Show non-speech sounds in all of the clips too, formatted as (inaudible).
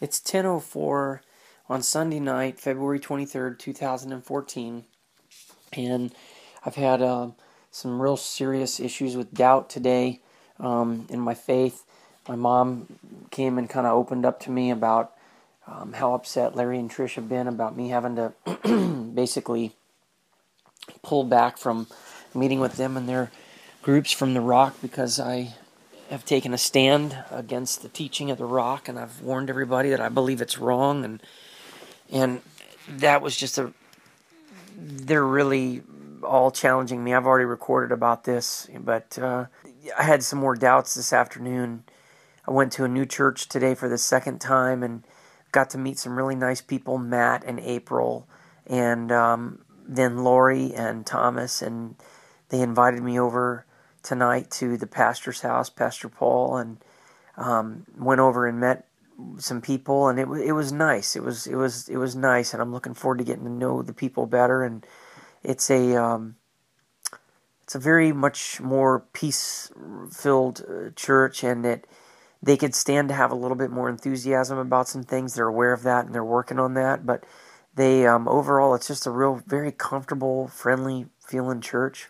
It's 10:04 on Sunday night, February 23rd, 2014, and I've had uh, some real serious issues with doubt today um, in my faith. My mom came and kind of opened up to me about um, how upset Larry and Trish have been about me having to (clears throat) basically pull back from meeting with them and their groups from the Rock because I have taken a stand against the teaching of the rock and I've warned everybody that I believe it's wrong and and that was just a they're really all challenging me. I've already recorded about this, but uh, I had some more doubts this afternoon. I went to a new church today for the second time and got to meet some really nice people, Matt and April, and um, then Lori and Thomas, and they invited me over tonight to the pastor's house, Pastor Paul, and um, went over and met some people, and it it was nice. It was it was it was nice, and I'm looking forward to getting to know the people better. And it's a um, it's a very much more peace filled uh, church, and it they could stand to have a little bit more enthusiasm about some things. They're aware of that, and they're working on that. But they um, overall, it's just a real very comfortable, friendly feeling church.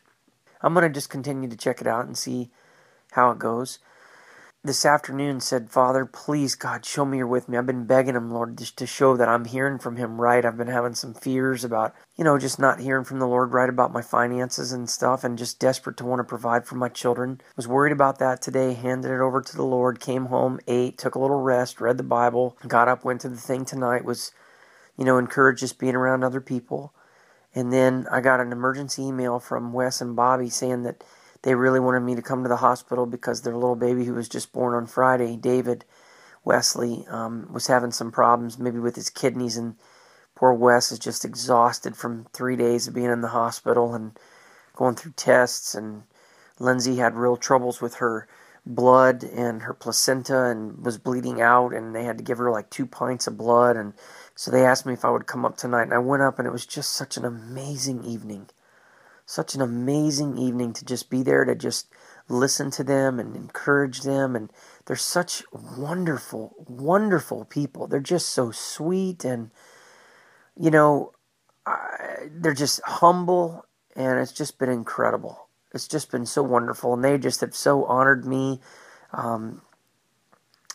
I'm going to just continue to check it out and see how it goes. This afternoon said, Father, please, God, show me you're with me. I've been begging him, Lord, just to show that I'm hearing from him right. I've been having some fears about, you know, just not hearing from the Lord right about my finances and stuff and just desperate to want to provide for my children. Was worried about that today, handed it over to the Lord, came home, ate, took a little rest, read the Bible, got up, went to the thing tonight, was, you know, encouraged just being around other people. And then I got an emergency email from Wes and Bobby saying that they really wanted me to come to the hospital because their little baby who was just born on Friday, David Wesley, um, was having some problems, maybe with his kidneys. And poor Wes is just exhausted from three days of being in the hospital and going through tests. And Lindsay had real troubles with her blood and her placenta and was bleeding out and they had to give her like two pints of blood and so they asked me if I would come up tonight, and I went up, and it was just such an amazing evening. Such an amazing evening to just be there to just listen to them and encourage them. And they're such wonderful, wonderful people. They're just so sweet, and, you know, I, they're just humble, and it's just been incredible. It's just been so wonderful, and they just have so honored me um,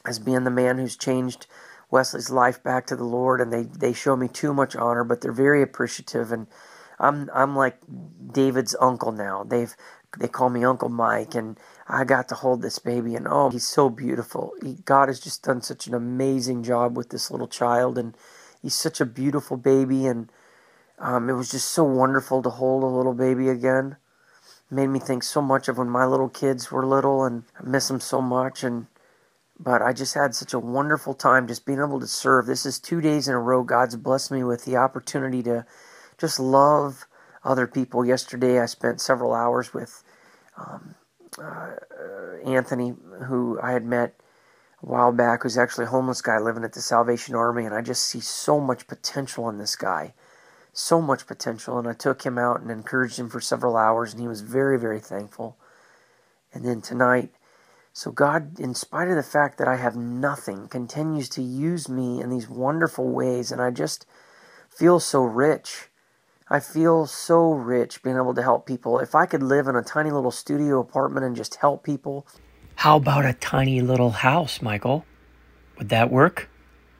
as being the man who's changed Wesley's life back to the Lord, and they they show me too much honor, but they're very appreciative, and I'm I'm like David's uncle now. They've they call me Uncle Mike, and I got to hold this baby, and oh, he's so beautiful. He, God has just done such an amazing job with this little child, and he's such a beautiful baby, and um, it was just so wonderful to hold a little baby again. Made me think so much of when my little kids were little, and I miss them so much, and but I just had such a wonderful time just being able to serve. This is two days in a row God's blessed me with the opportunity to just love other people. Yesterday I spent several hours with um, uh, Anthony, who I had met a while back, who's actually a homeless guy living at the Salvation Army, and I just see so much potential in this guy. So much potential, and I took him out and encouraged him for several hours, and he was very, very thankful. And then tonight, so God, in spite of the fact that I have nothing, continues to use me in these wonderful ways, and I just feel so rich. I feel so rich being able to help people. If I could live in a tiny little studio apartment and just help people. How about a tiny little house, Michael? Would that work?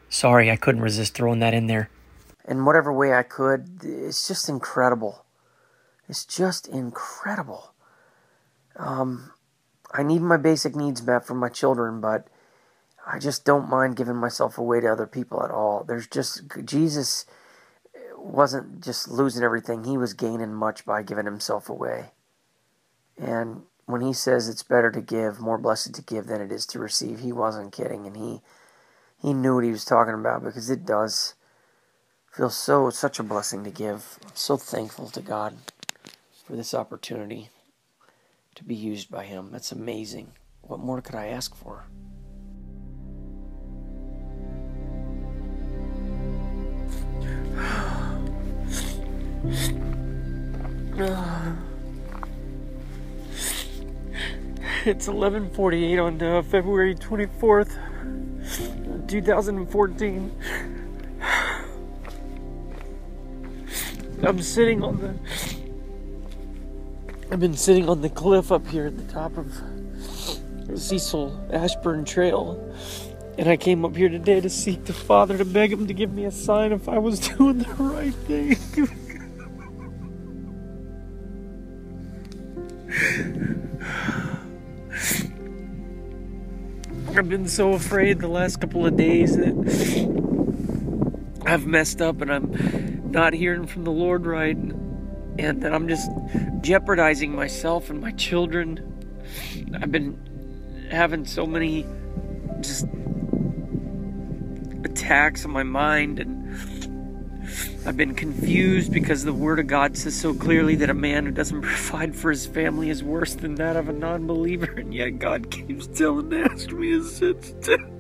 Sorry, I couldn't resist throwing that in there. In whatever way I could, it's just incredible. It's just incredible. Um, I need my basic needs met for my children, but I just don't mind giving myself away to other people at all. There's just Jesus wasn't just losing everything, he was gaining much by giving himself away. And when he says it's better to give, more blessed to give than it is to receive, he wasn't kidding and he he knew what he was talking about because it does feel so such a blessing to give. I'm so thankful to God for this opportunity to be used by Him. That's amazing. What more could I ask for? (sighs) It's 11:48 on uh, February 24th, 2014. I'm sitting on the. I've been sitting on the cliff up here at the top of Cecil Ashburn Trail. And I came up here today to seek the Father to beg Him to give me a sign if I was (laughs) doing the right thing. I've been so afraid the last couple of days that I've messed up and I'm not hearing from the Lord right, and that I'm just jeopardizing myself and my children. I've been having so many just attacks on my mind and I've been confused because the Word of God says so clearly that a man who doesn't (laughs) provide for his family is worse than that of a non believer, and yet God keeps telling to ask me to sit still.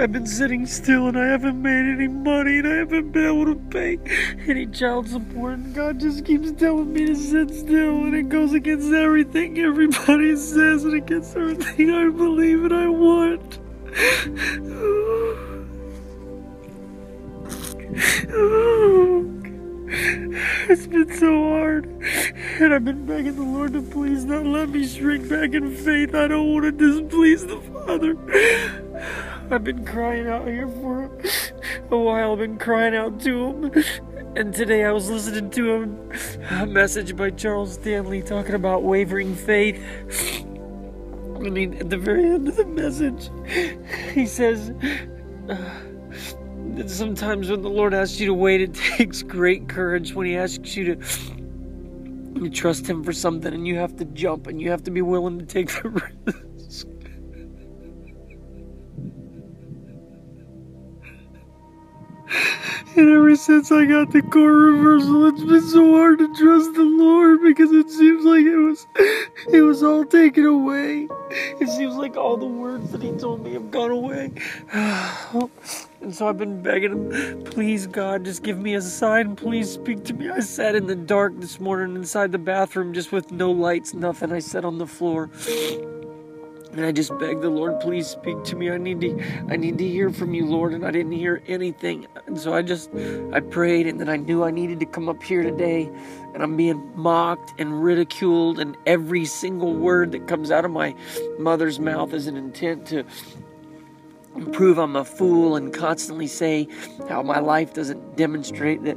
I've been sitting still and I haven't made any money and I haven't been able to pay any child support and God just keeps telling me to sit still and it goes against everything everybody says and against everything I believe and I want. It's been so hard. And I've been begging the Lord to please not let me shrink back in faith. I don't want to displease the Father. I've been crying out here for a while. I've been crying out to him. And today I was listening to a, a message by Charles Stanley talking about wavering faith. I mean, at the very end of the message, he says uh, that sometimes when the Lord asks you to wait, it (laughs) takes great courage when He asks you to, to trust Him for something and you have to jump and you have to be willing to take the (laughs) risk. And ever since I got the core reversal, it's been so hard to trust the Lord because it seems like it was it was all taken away. It seems like all the words that he told me have gone away. (sighs) And so I've been begging him, please God, just give me a sign, please speak to me. I sat in the dark this morning inside the bathroom just with no lights, nothing. I sat on the floor. And I just begged the Lord, please speak to me. I need to I need to hear from you, Lord, and I didn't hear anything. And so I just I prayed and then I knew I needed to come up here today and I'm being mocked and ridiculed and every single word that comes out of my mother's mouth is an intent to prove I'm a fool and constantly say how my life doesn't demonstrate that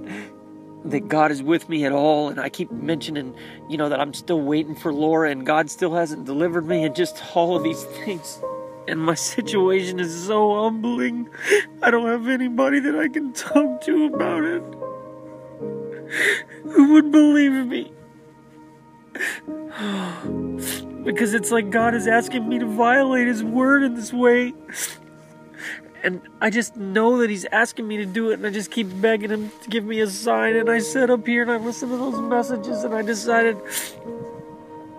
that God is with me at all. And I keep mentioning, you know, that I'm still waiting for Laura and God still hasn't delivered me, and just all of these things. And my situation is so humbling. I don't have anybody that I can talk to about it. Who would believe me? (sighs) because it's like God is asking me to violate His word in this way and I just know that he's asking me to do it, and I just keep begging him to give me a sign. And I sat up here and I listened to those messages, and I decided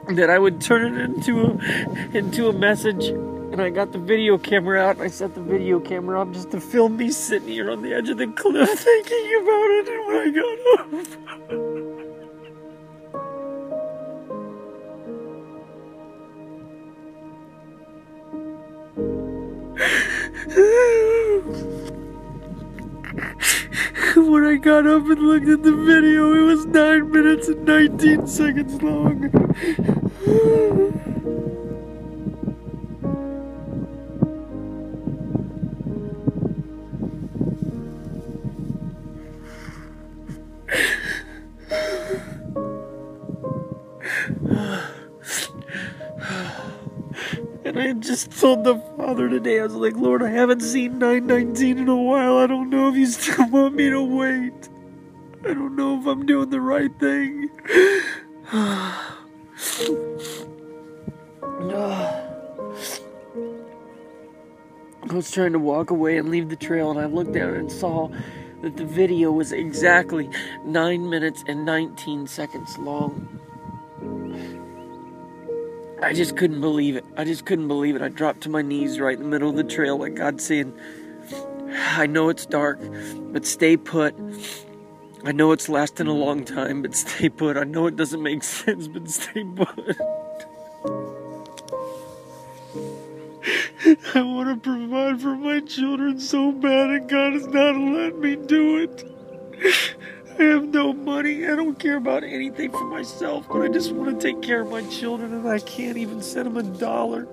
that I would turn it into a into a message. And I got the video camera out, and I set the video camera up just to film me sitting here on the edge of the cliff, (laughs) thinking about it. And when I got up. (laughs) when I got up and looked at the video, it was 9 minutes and 19 seconds long. (sighs) And I just told the father today, I was like, Lord, I haven't seen 919 in a while. I don't know if you still (laughs) want me to wait. I don't know if I'm doing the right thing. (sighs) I was trying to walk away and leave the trail, and I looked down and saw that the video was exactly 9 minutes and 19 seconds long. I just couldn't believe it. I just couldn't believe it. I dropped to my knees right in the middle of the trail, like God saying, I know it's dark, but stay put. I know it's lasting a long time, but stay put. I know it doesn't make (laughs) sense, but stay put. (laughs) I want to provide for my children so bad, and God has not let me do it. (laughs) I have no money. I don't care about anything for myself, but I just want to take care of my children, and I can't even send them a dollar.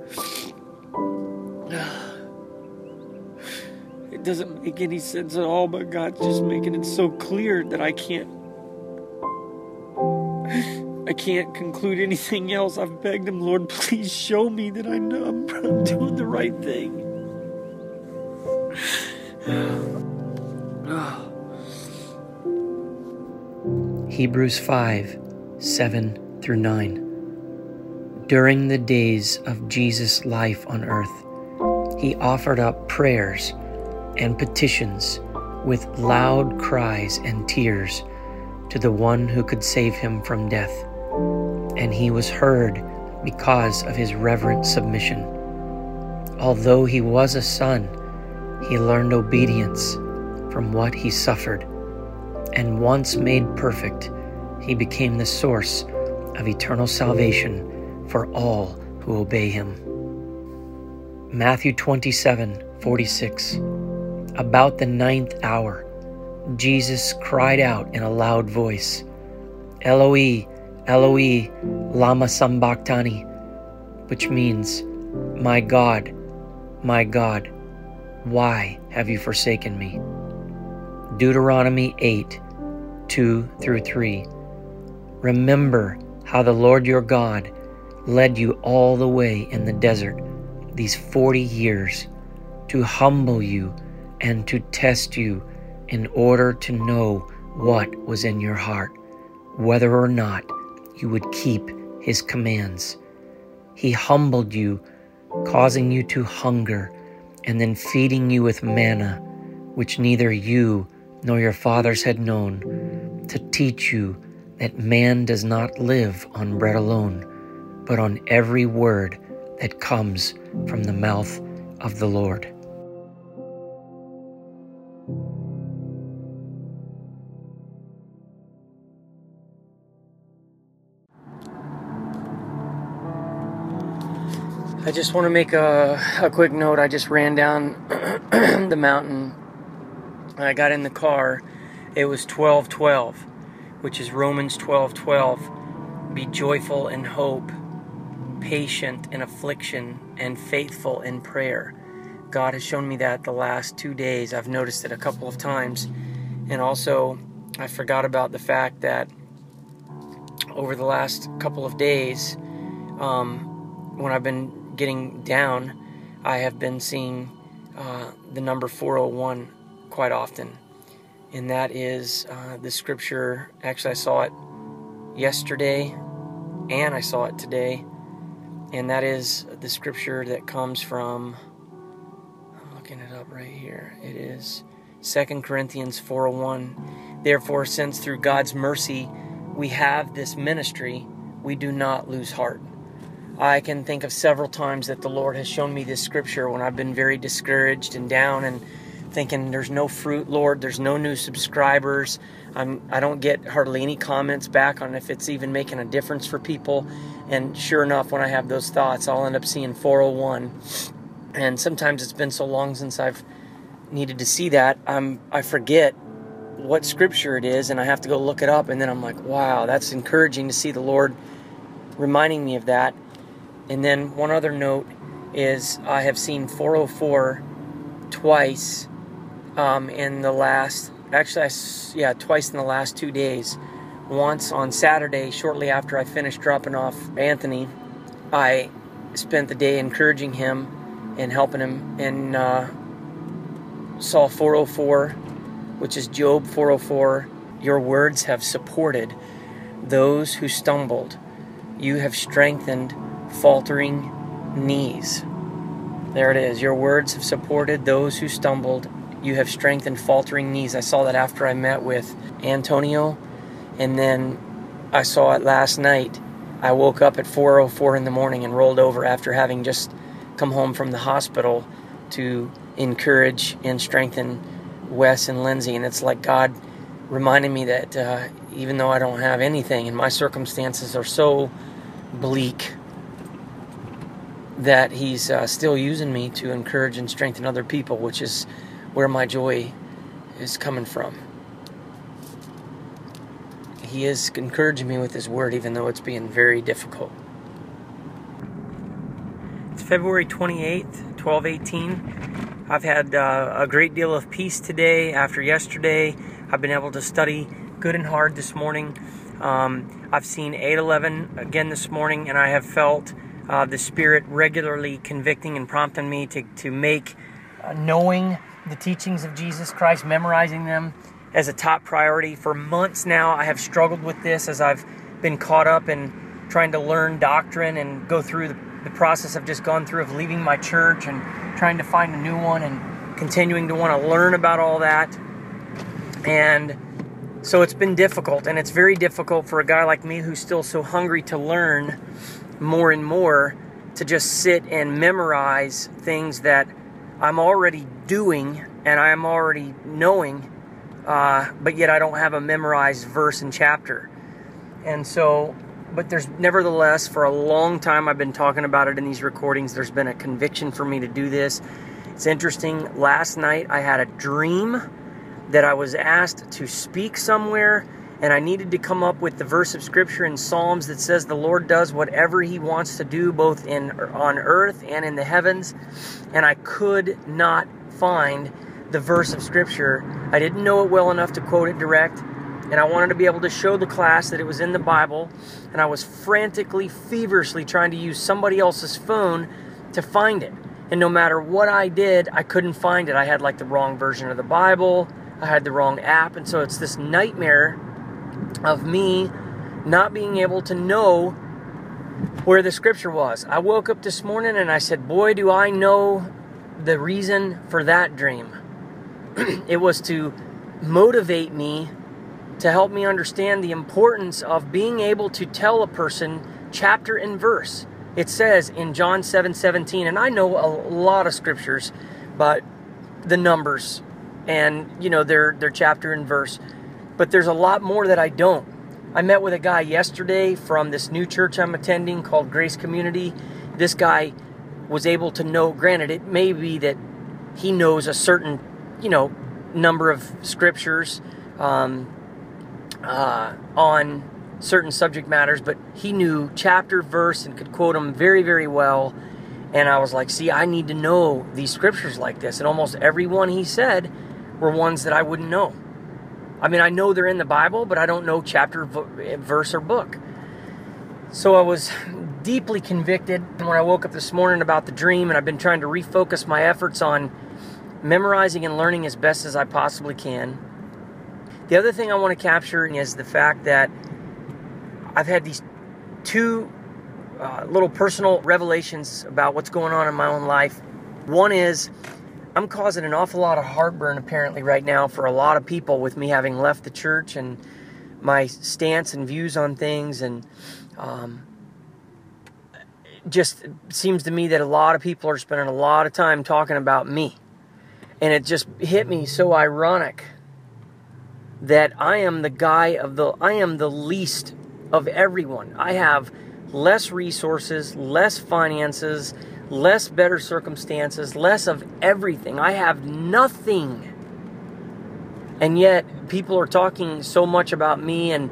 It doesn't make any sense at all, but God's just making it so clear that I can't. I can't conclude anything else. I've begged him, Lord, please show me that I'm, I'm doing the right thing. Hebrews 5 7 through 9. During the days of Jesus' life on earth, he offered up prayers and petitions with loud cries and tears to the one who could save him from death. And he was heard because of his reverent submission. Although he was a son, he learned obedience from what he suffered and once made perfect, he became the source of eternal salvation for all who obey him. Matthew 27 46. About the ninth hour, Jesus cried out in a loud voice, Eloi, Eloi, Lama Sabachthani, which means, My God, my God, why have you forsaken me? Deuteronomy 8 2 through 3. Remember how the Lord your God led you all the way in the desert these 40 years to humble you and to test you in order to know what was in your heart, whether or not you would keep his commands. He humbled you, causing you to hunger, and then feeding you with manna, which neither you nor your fathers had known, to teach you that man does not live on bread alone, but on every word that comes from the mouth of the Lord. I just want to make a, a quick note. I just ran down (clears throat) the mountain when I got in the car, it was 12:12, which is Romans 12:12. Be joyful in hope, patient in affliction, and faithful in prayer. God has shown me that the last two days. I've noticed it a couple of times. And also, I forgot about the fact that over the last couple of days, um, when I've been getting down, I have been seeing uh, the number 401 quite often, and that is uh, the scripture. Actually, I saw it yesterday and I saw it today, and that is the scripture that comes from. I'm looking it up right here. It is 2 Corinthians 4:01. Therefore, since through God's mercy we have this ministry, we do not lose heart. I can think of several times that the Lord has shown me this scripture when I've been very discouraged and down and thinking there's no fruit, Lord, there's no new subscribers. I'm I don't get hardly any comments back on if it's even making a difference for people. And sure enough, when I have those thoughts, I'll end up seeing 401. And sometimes it's been so long since I've needed to see that, I'm I forget what scripture it is and I have to go look it up and then I'm like, wow, that's encouraging to see the Lord reminding me of that. And then one other note is I have seen 404 twice um, in the last, actually, I, yeah, twice in the last two days. Once on Saturday, shortly after I finished dropping off Anthony, I spent the day encouraging him and helping him and uh, saw 404, which is Job 404. Your words have supported those who stumbled. You have strengthened faltering knees. There it is. Your words have supported those who stumbled, you have strengthened faltering knees. I saw that after I met with Antonio, and then I saw it last night. I woke up at 4:04 in the morning and rolled over after having just come home from the hospital to encourage and strengthen Wes and Lindsay. And it's like God reminding me that uh, even though I don't have anything and my circumstances are so bleak, that He's uh, still using me to encourage and strengthen other people, which is where my joy is coming from. He is encouraging me with His Word, even though it's being very difficult. It's February 28th, 1218. I've had uh, a great deal of peace today after yesterday. I've been able to study good and hard this morning. Um, I've seen 811 again this morning, and I have felt uh, the Spirit regularly convicting and prompting me to, to make uh, knowing the teachings of Jesus Christ, memorizing them, as a top priority. For months now, I have struggled with this as I've been caught up in trying to learn doctrine and go through the, the process I've just gone through of leaving my church and trying to find a new one and continuing to want to learn about all that. And so it's been difficult, and it's very difficult for a guy like me who's still so hungry to learn more and more to just sit and memorize things that I'm already doing and I am already knowing uh, but yet I don't have a memorized verse and chapter. And so, but there's nevertheless, for a long time, I've been talking about it in these recordings. There's been a conviction for me to do this. It's interesting. Last night, I had a dream that I was asked to speak somewhere, and I needed to come up with the verse of scripture in Psalms that says the Lord does whatever He wants to do, both in on earth and in the heavens. And I could not find the verse of scripture. I didn't know it well enough to quote it direct, and I wanted to be able to show the class that it was in the Bible, and I was frantically, feverishly trying to use somebody else's phone to find it. And no matter what I did, I couldn't find it. I had like the wrong version of the Bible, I had the wrong app, and so it's this nightmare of me not being able to know where the scripture was. I woke up this morning and I said, Boy, do I know the reason for that dream. (clears throat) it was to motivate me to help me understand the importance of being able to tell a person chapter and verse. It says in John 7 17, and I know a lot of scriptures, but the numbers and you know their their chapter and verse, but there's a lot more that I don't. I met with a guy yesterday from this new church I'm attending called Grace Community. This guy was able to know, granted, it may be that he knows a certain you know, number of scriptures um, uh, on certain subject matters, but he knew chapter, verse, and could quote them very, very well. And I was like, see, I need to know these scriptures like this. And almost every one he said were ones that I wouldn't know. I mean, I know they're in the Bible, but I don't know chapter, verse, or book. So I was deeply convicted when I woke up this morning about the dream, and I've been trying to refocus my efforts on memorizing and learning as best as I possibly can. The other thing I want to capture is the fact that I've had these two uh, little personal revelations about what's going on in my own life. One is I'm causing an awful lot of heartburn apparently right now for a lot of people with me having left the church and my stance and views on things and um, just seems to me that a lot of people are spending a lot of time talking about me and it just hit me so ironic that I am the guy of the I am the least of everyone. I have less resources, less finances, less better circumstances, less of everything. I have nothing. And yet people are talking so much about me and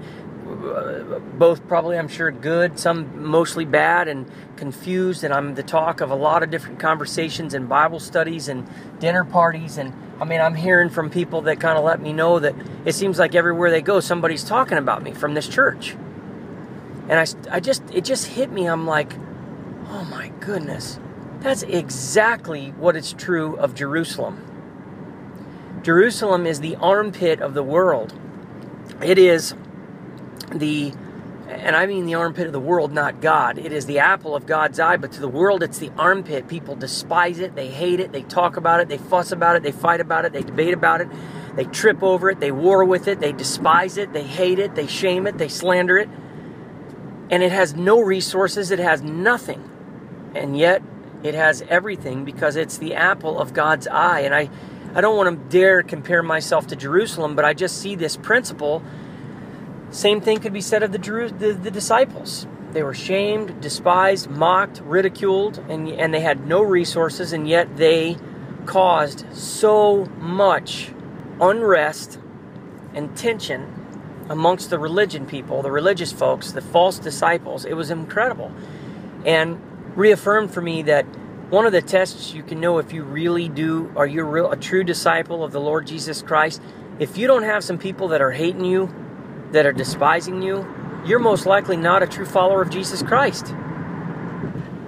uh, both probably, I'm sure, good, some mostly bad and confused. And I'm the talk of a lot of different conversations and Bible studies and dinner parties. And I mean, I'm hearing from people that kind of let me know that it seems like everywhere they go, somebody's talking about me from this church. And I, I just, it just hit me. I'm like, oh my goodness, that's exactly what is true of Jerusalem. Jerusalem is the armpit of the world. It is the and I mean the armpit of the world, not God. It is the apple of God's eye, but to the world, it's the armpit. People despise it, they hate it, they talk about it, they fuss about it, they fight about it, they debate about it, they trip over it, they war with it, they despise it, they hate it, they shame it, they slander it. And it has no resources, it has nothing. And yet, It has everything because it's the apple of God's eye. And I, I don't want to dare compare myself to Jerusalem, but I just see this principle. Same thing could be said of the, the, the disciples. They were shamed, despised, mocked, ridiculed, and, and they had no resources, and yet they caused so much unrest and tension amongst the religion people, the religious folks, the false disciples. It was incredible. And reaffirmed for me that one of the tests you can know if you really do are you real, a true disciple of the Lord Jesus Christ, if you don't have some people that are hating you, that are despising you, you're most likely not a true follower of Jesus Christ.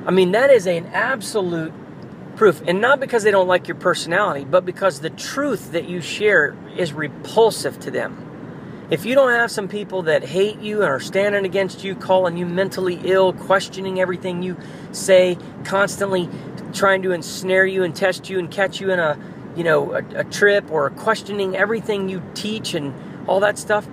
I mean, that is an absolute proof. And not because they don't like your personality, but because the truth that you share is repulsive to them. If you don't have some people that hate you and are standing against you, calling you mentally ill, questioning everything you say, constantly trying to ensnare you and test you and catch you in a, you know, a, a trip or questioning everything you teach and all that stuff,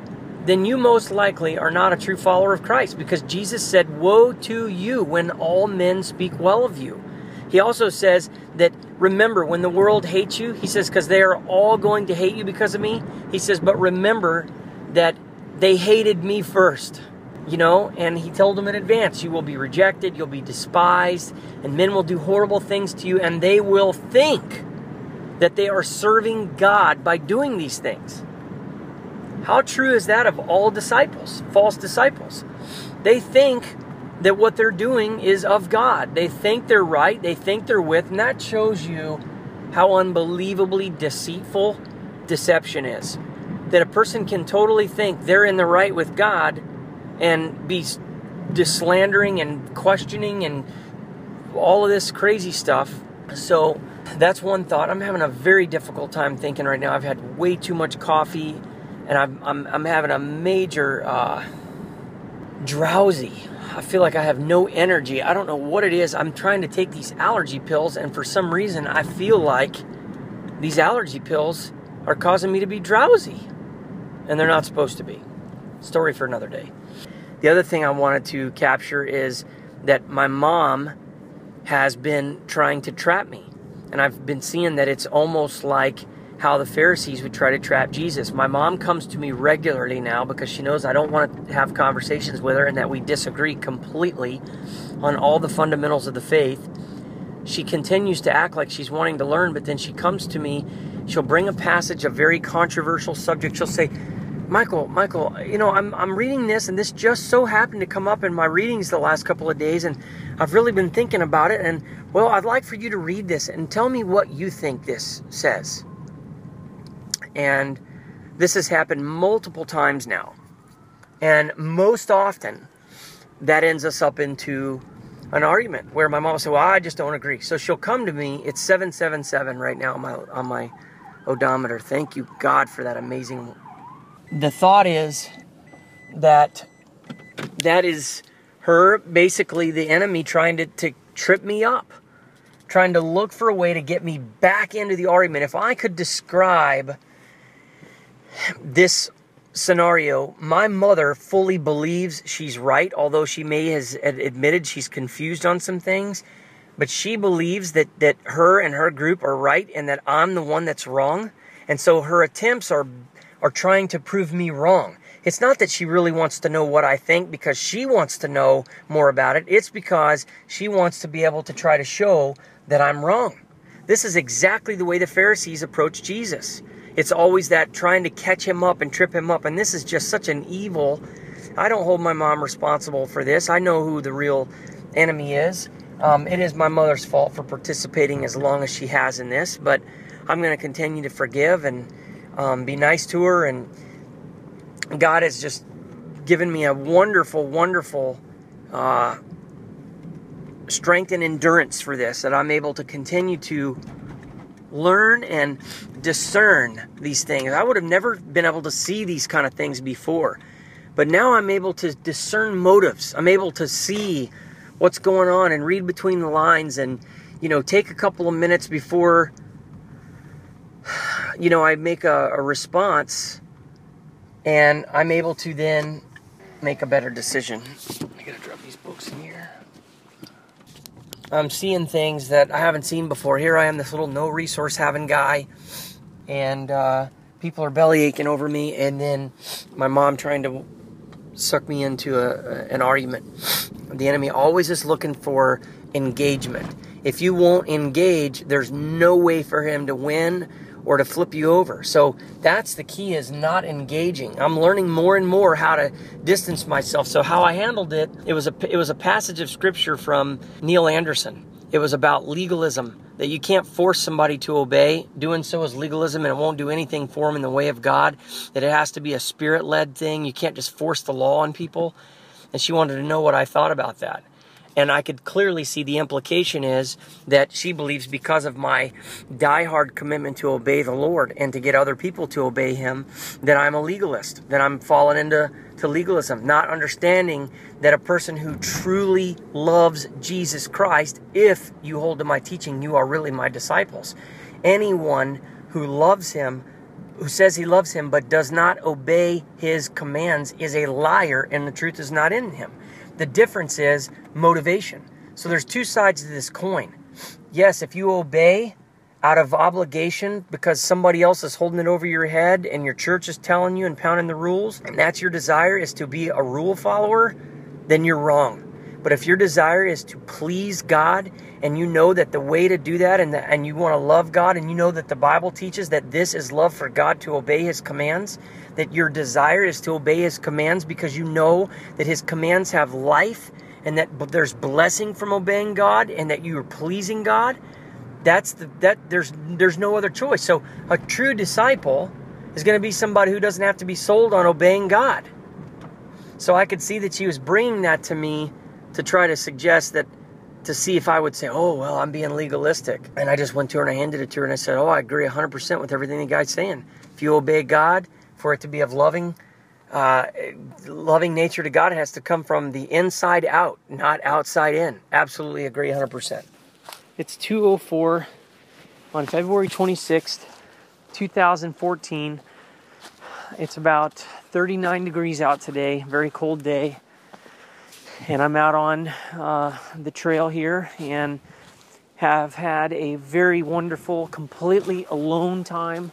then you most likely are not a true follower of Christ because Jesus said, Woe to you when all men speak well of you. He also says that remember when the world hates you, he says, because they are all going to hate you because of me. He says, but remember that they hated me first. You know, and he told them in advance, you will be rejected, you'll be despised, and men will do horrible things to you, and they will think that they are serving God by doing these things. How true is that of all disciples, false disciples? They think that what they're doing is of God. They think they're right, they think they're with, and that shows you how unbelievably deceitful deception is. That a person can totally think they're in the right with God and be slandering and questioning and all of this crazy stuff. So that's one thought. I'm having a very difficult time thinking right now. I've had way too much coffee and I'm, I'm, I'm having a major uh, drowsy. I feel like I have no energy. I don't know what it is. I'm trying to take these allergy pills, and for some reason, I feel like these allergy pills are causing me to be drowsy. And they're not supposed to be. Story for another day. The other thing I wanted to capture is that my mom has been trying to trap me. And I've been seeing that it's almost like how the Pharisees would try to trap Jesus. My mom comes to me regularly now because she knows I don't want to have conversations with her and that we disagree completely on all the fundamentals of the faith. She continues to act like she's wanting to learn, but then she comes to me. She'll bring a passage, a very controversial subject. She'll say, Michael, Michael, you know, I'm, I'm reading this, and this just so happened to come up in my readings the last couple of days, and I've really been thinking about it. And, well, I'd like for you to read this and tell me what you think this says. And this has happened multiple times now. And most often, that ends us up into an argument where my mom will say, Well, I just don't agree. So she'll come to me. It's 777 right now on my, on my odometer. Thank you, God, for that amazing. The thought is that that is her basically the enemy trying to, to trip me up, trying to look for a way to get me back into the argument. If I could describe this scenario, my mother fully believes she's right, although she may has admitted she's confused on some things. But she believes that, that her and her group are right and that I'm the one that's wrong. And so her attempts are are trying to prove me wrong. It's not that she really wants to know what I think because she wants to know more about it. It's because she wants to be able to try to show that I'm wrong. This is exactly the way the Pharisees approached Jesus. It's always that trying to catch him up and trip him up. And this is just such an evil. I don't hold my mom responsible for this. I know who the real enemy is. Um, it is my mother's fault for participating as long as she has in this, but I'm going to continue to forgive and um, be nice to her. And God has just given me a wonderful, wonderful uh, strength and endurance for this that I'm able to continue to learn and discern these things. I would have never been able to see these kind of things before. But now I'm able to discern motives. I'm able to see what's going on and read between the lines and, you know, take a couple of minutes before, you know, I make a, a response and I'm able to then make a better decision. I gotta drop these books in here. I'm seeing things that I haven't seen before. Here I am, this little no resource having guy, and uh, people are belly aching over me, and then my mom trying to suck me into a, an argument. The enemy always is looking for engagement. If you won't engage, there's no way for him to win or to flip you over. So that's the key is not engaging. I'm learning more and more how to distance myself. So how I handled it, it was a it was a passage of scripture from Neil Anderson. It was about legalism that you can't force somebody to obey. Doing so is legalism and it won't do anything for them in the way of God. That it has to be a spirit led thing. You can't just force the law on people. And she wanted to know what I thought about that. And I could clearly see the implication is that she believes because of my diehard commitment to obey the Lord and to get other people to obey Him, that I'm a legalist, that I'm fallen into to legalism, not understanding that a person who truly loves Jesus Christ, if you hold to my teaching, you are really my disciples. Anyone who loves Him who says he loves him but does not obey his commands is a liar and the truth is not in him. The difference is motivation. So there's two sides to this coin. Yes, if you obey out of obligation because somebody else is holding it over your head and your church is telling you and pounding the rules, and that's your desire is to be a rule follower, then you're wrong. But if your desire is to please God and you know that the way to do that and, the, and you want to love God and you know that the Bible teaches that this is love for God to obey his commands, that your desire is to obey his commands because you know that his commands have life and that there's blessing from obeying God and that you are pleasing God, that's the that there's there's no other choice. So a true disciple is going to be somebody who doesn't have to be sold on obeying God. So I could see that she was bringing that to me to try to suggest that to see if I would say, "Oh, well, I'm being legalistic." And I just went to her and I handed it to her and I said, "Oh, I agree 100% with everything the guy's saying. If you obey God, for it to be of loving uh, loving nature to God, has to come from the inside out, not outside in. Absolutely agree 100%. It's 204 on February 26th, 2014. It's about 39 degrees out today, very cold day. And I'm out on uh, the trail here and have had a very wonderful, completely alone time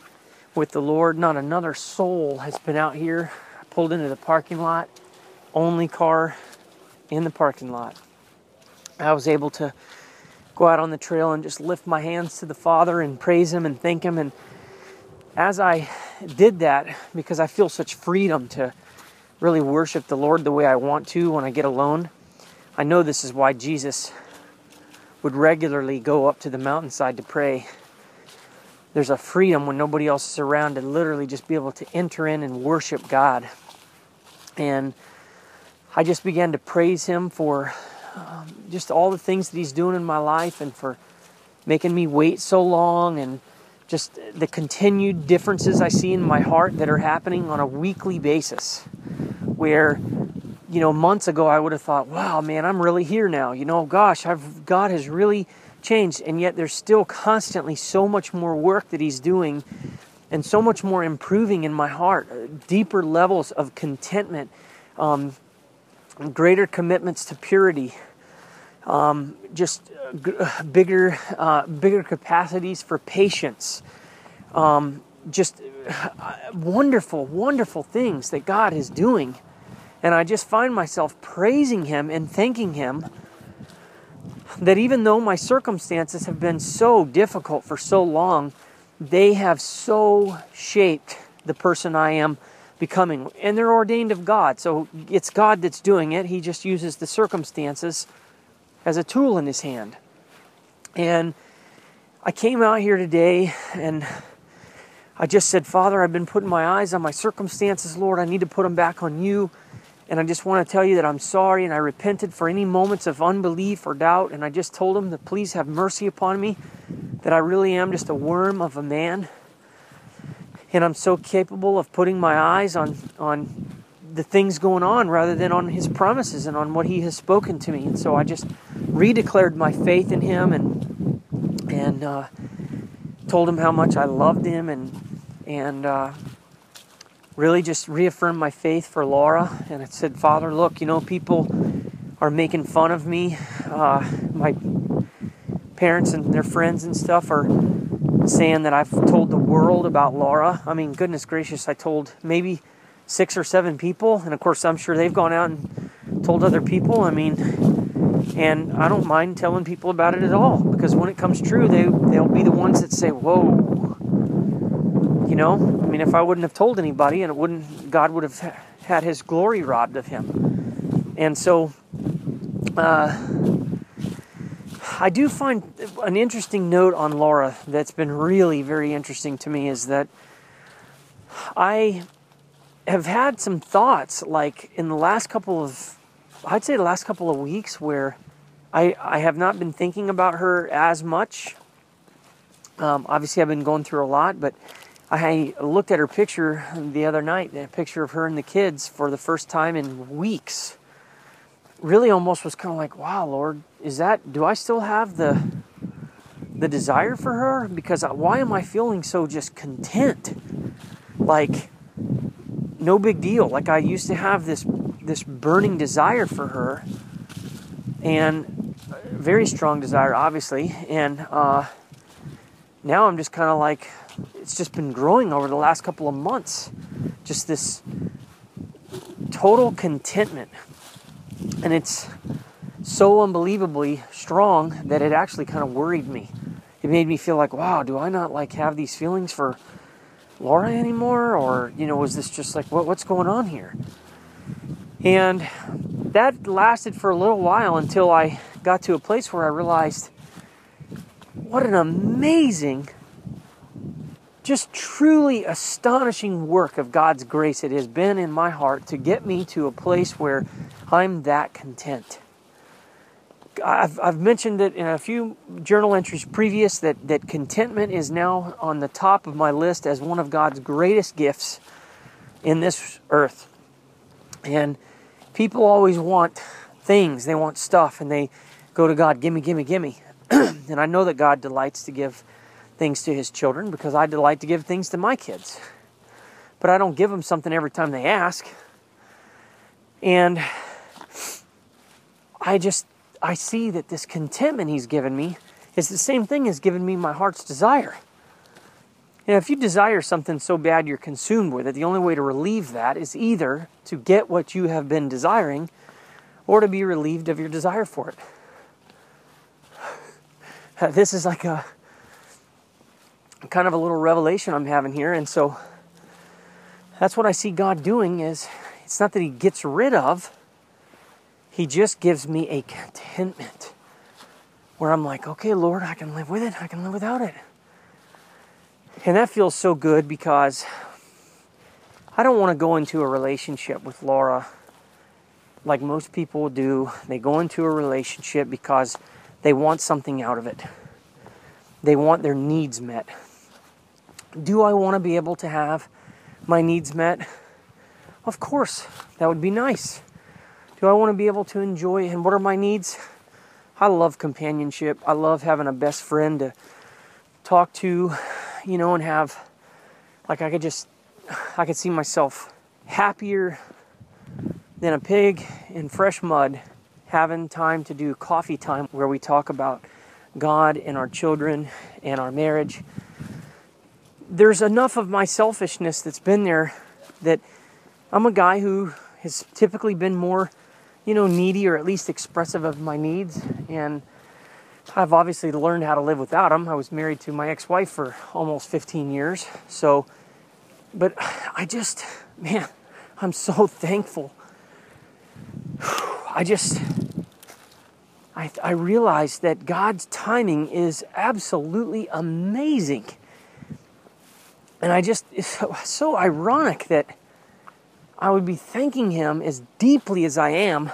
with the Lord. Not another soul has been out here. Pulled into the parking lot, only car in the parking lot. I was able to go out on the trail and just lift my hands to the Father and praise Him and thank Him. And as I did that, because I feel such freedom to really worship the Lord the way I want to when I get alone, I know this is why Jesus would regularly go up to the mountainside to pray there's a freedom when nobody else is around to literally just be able to enter in and worship God. And I just began to praise Him for um, just all the things that He's doing in my life and for making me wait so long and just the continued differences I see in my heart that are happening on a weekly basis. Where, you know, months ago I would have thought, wow, man, I'm really here now. You know, gosh, I've, God has really changed, and yet there's still constantly so much more work that He's doing and so much more improving in my heart, uh, deeper levels of contentment, um, greater commitments to purity, um, just uh, g- uh, bigger, uh, bigger capacities for patience. Um, just wonderful, wonderful things that God is doing. And I just find myself praising Him and thanking Him that even though my circumstances have been so difficult for so long, they have so shaped the person I am becoming. And they're ordained of God. So it's God that's doing it. He just uses the circumstances as a tool in his hand. And I came out here today and I just said, Father, I've been putting my eyes on my circumstances, Lord. I need to put them back on you. And I just want to tell you that I'm sorry and I repented for any moments of unbelief or doubt. And I just told him to please have mercy upon me, that I really am just a worm of a man. And I'm so capable of putting my eyes on, on the things going on rather than on his promises and on what he has spoken to me. And so I just redeclared my faith in him and, and uh, told him how much I loved him and, and, uh, really just reaffirmed my faith for Laura. And I said, Father, look, you know, people are making fun of me. Uh, my parents and their friends and stuff are saying that I've told the world about Laura. I mean, goodness gracious, I told maybe six or seven people, and of course, I'm sure they've gone out and told other people. I mean, and I don't mind telling people about it at all because when it comes true, they they'll be the ones that say, "Whoa." You know, I mean, if I wouldn't have told anybody, and it wouldn't, God would have had His glory robbed of Him, and so uh, I do find an interesting note on Laura that's been really very interesting to me is that I have had some thoughts like in the last couple of I'd say the last couple of weeks where I I have not been thinking about her as much. Um, obviously, I've been going through a lot, but I looked at her picture the other night, a picture of her and the kids for the first time in weeks. Really, almost was kind of like, "Wow, Lord, is that? Do I still have the the desire for her? Because why am I feeling so just content? Like." no big deal. Like I used to have this this burning desire for her, and very strong desire, obviously. And uh, now I'm just kind of like it's just been growing over the last couple of months. Just this total contentment, and it's so unbelievably strong that it actually kind of worried me. It made me feel like, wow, do I not like have these feelings for Laura anymore? Or, you know, was this just like, what, what's going on here? And that lasted for a little while until I got to a place where I realized what an amazing, just truly astonishing work of God's grace it has been in my heart to get me to a place where I'm that content. I've, I've mentioned it in a few journal entries previous that, that contentment is now on the top of my list as one of God's greatest gifts in this earth. And people always want things, they want stuff, and they go to God, gimme, gimme, gimme. (clears throat) and I know that God delights to give things to his children because I delight to give things to my kids. But I don't give them something every time they ask. And I just I see that this contentment He's given me is the same thing as giving me my heart's desire. You if you desire something so bad you're consumed with it, the only way to relieve that is either to get what you have been desiring or to be relieved of your desire for it. (laughs) This is like a kind of a little revelation I'm having here, and so that's what I see God doing is it's not that he gets rid of he just gives me a contentment where I'm like, okay, Lord, I can live with it. I can live without it. And that feels so good because I don't want to go into a relationship with Laura like most people do. They go into a relationship because they want something out of it, they want their needs met. Do I want to be able to have my needs met? Of course, that would be nice. Do I want to be able to enjoy and what are my needs? I love companionship. I love having a best friend to talk to, you know, and have like I could just I could see myself happier than a pig in fresh mud having time to do coffee time where we talk about God and our children and our marriage. There's enough of my selfishness that's been there that I'm a guy who has typically been more you know, needy or at least expressive of my needs. And I've obviously learned how to live without them. I was married to my ex wife for almost 15 years. So, but I just, man, I'm so thankful. I just, I, I realize that God's timing is absolutely amazing. And I just, it's so, ironic that I would be thanking Him as deeply as I am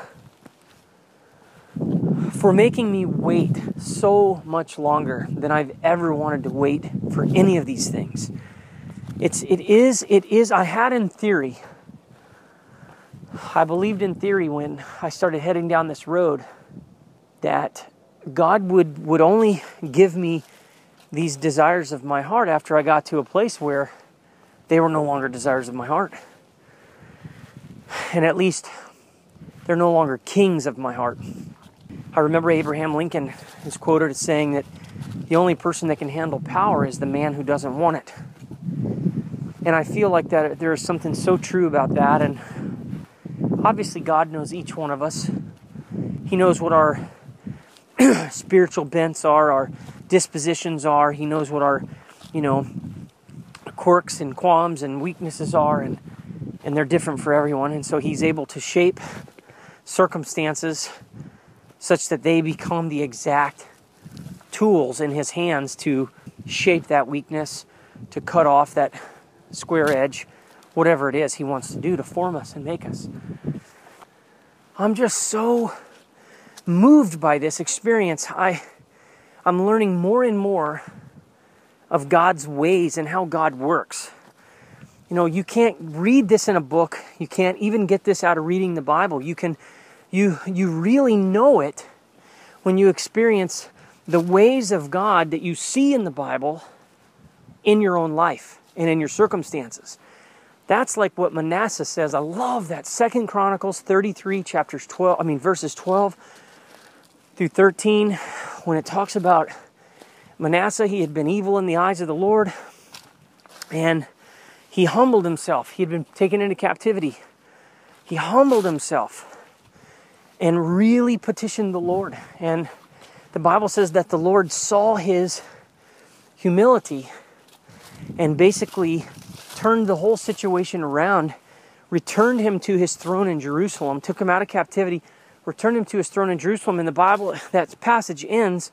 for making me wait so much longer than I've ever wanted to wait for any of these things. It's it is it is I had in theory I believed in theory when I started heading down this road that God would would only give me these desires of my heart after I got to a place where they were no longer desires of my heart and at least they're no longer kings of my heart. I remember Abraham Lincoln is quoted as saying that the only person that can handle power is the man who doesn't want it. And I feel like that there is something so true about that. And obviously, God knows each one of us. He knows what our (clears throat) spiritual bents are, our dispositions are. He knows what our, you know, quirks and qualms and weaknesses are, and and they're different for everyone. And so He's able to shape circumstances such that they become the exact tools in His hands to shape that weakness, to cut off that square edge, whatever it is He wants to do to form us and make us. I'm just so moved by this experience. I, I'm learning more and more of God's ways and how God works. You know, you can't read this in a book. You can't even get this out of reading the Bible. You can you you really know it when you experience the ways of God that you see in the Bible in your own life and in your circumstances. That's like what Manasseh says. I love that. Second Chronicles 33, chapters 12, I mean verses 12 through 13, when it talks about Manasseh, he had been evil in the eyes of the Lord, and he humbled himself. He had been taken into captivity. He humbled himself and really petitioned the Lord. And the Bible says that the Lord saw his humility and basically turned the whole situation around, returned him to his throne in Jerusalem, took him out of captivity, returned him to his throne in Jerusalem. And the Bible, (laughs) that passage ends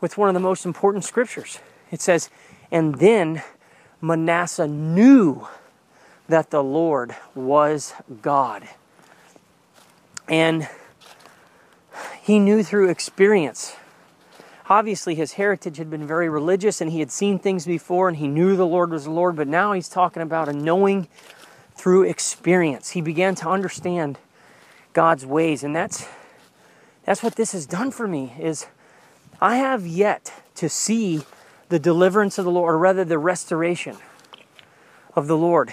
with one of the most important scriptures. It says, And then Manasseh knew that the Lord was God. And he knew through experience. Obviously, his heritage had been very religious and he had seen things before and he knew the Lord was the Lord, but now he's talking about a knowing through experience. He began to understand God's ways, and that's that's what this has done for me is I have yet to see the deliverance of the Lord, or rather the restoration of the Lord.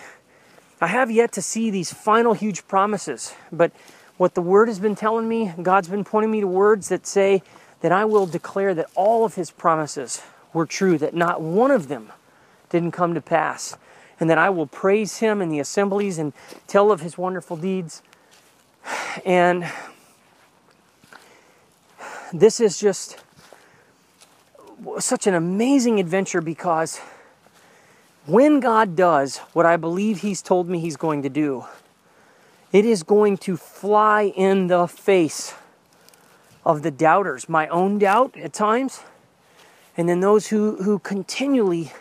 I have yet to see these final huge promises, but what the Word has been telling me, God's been pointing me to words that say that I will declare that all of His promises were true, that not one of them didn't come to pass, and that I will praise Him in the assemblies and tell of His wonderful deeds. And this is just such an amazing adventure because when God does what I believe He's told me He's going to do, it is going to fly in the face of the doubters, my own doubt at times, and then those who, who continually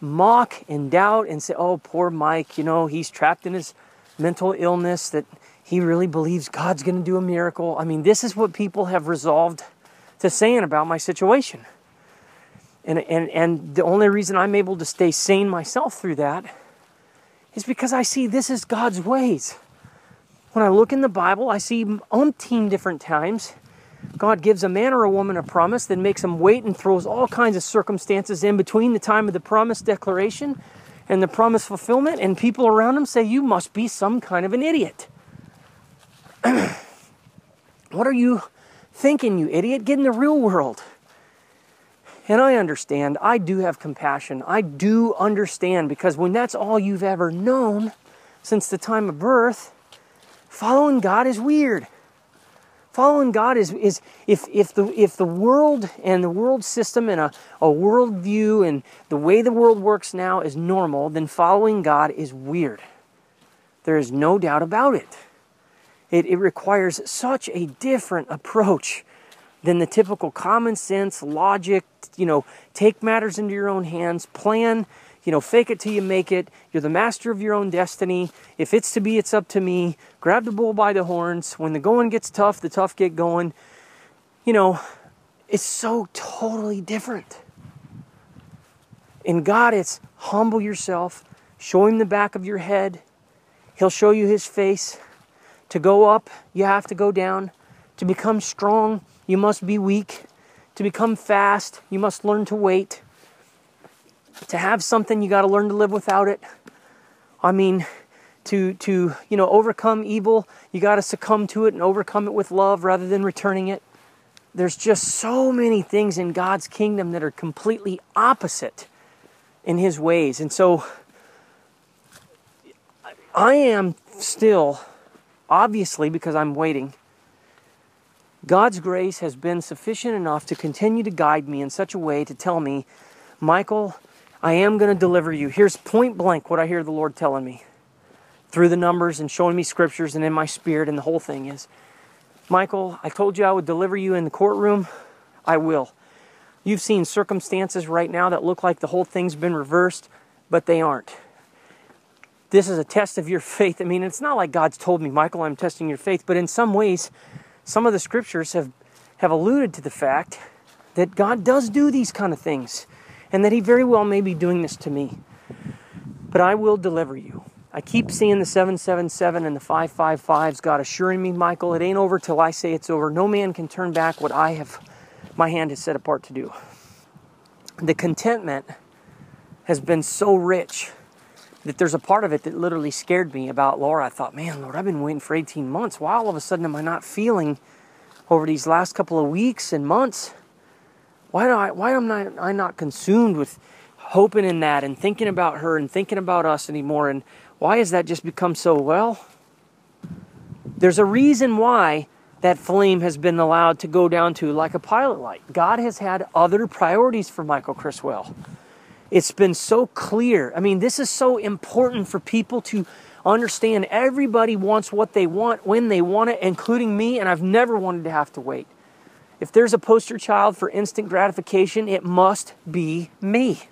mock and doubt and say, oh, poor Mike, you know, he's trapped in his mental illness, that he really believes God's going to do a miracle. I mean, this is what people have resolved to saying about my situation. And, and, and the only reason I'm able to stay sane myself through that is because I see this is God's ways. When I look in the Bible, I see umpteen different times God gives a man or a woman a promise, then makes them wait and throws all kinds of circumstances in between the time of the promise declaration and the promise fulfillment, and people around them say, You must be some kind of an idiot. (clears throat) what are you thinking, you idiot? Get in the real world. And I understand. I do have compassion. I do understand because when that's all you've ever known since the time of birth, Following God is weird. Following God is, is if, if, the, if the world and the world system and a, a world view and the way the world works now is normal, then following God is weird. There is no doubt about it. It, it requires such a different approach than the typical common sense, logic, you know, take matters into your own hands, plan you know, fake it till you make it. You're the master of your own destiny. If it's to be, it's up to me. Grab the bull by the horns. When the going gets tough, the tough get going. You know, it's so totally different. In God, it's humble yourself, show Him the back of your head. He'll show you His face. To go up, you have to go down. To become strong, you must be weak. To become fast, you must learn to wait to have something you got to learn to live without it i mean to to you know overcome evil you got to succumb to it and overcome it with love rather than returning it there's just so many things in God's kingdom that are completely opposite in his ways. And so I am still, obviously, because I'm waiting, God's grace has been sufficient enough to continue to guide me in such a way to tell me, Michael, I am going to deliver you. Here's point blank what I hear the Lord telling me through the numbers and showing me scriptures and in my spirit, and the whole thing is Michael, I told you I would deliver you in the courtroom. I will. You've seen circumstances right now that look like the whole thing's been reversed, but they aren't. This is a test of your faith. I mean, it's not like God's told me, Michael, I'm testing your faith, but in some ways, some of the scriptures have, have alluded to the fact that God does do these kind of things and that He very well may be doing this to me. But I will deliver you. I keep seeing the 777 and the 555s, God assuring me, Michael, it ain't over till I say it's over. No man can turn back what I have, my hand is set apart to do. The contentment has been so rich that there's a part of it that literally scared me about Laura. I thought, man, Lord, I've been waiting for 18 months. Why all of a sudden am I not feeling over these last couple of weeks and months? Why do I why am I, I not consumed with hoping in that and thinking about her and thinking about us anymore? And why has that just become so well? There's a reason why that flame has been allowed to go down to like a pilot light. God has had other priorities for Michael Criswell. It's been so clear. I mean, this is so important for people to understand. Everybody wants what they want when they want it, including me, and I've never wanted to have to wait. If there's a poster child for instant gratification, it must be me.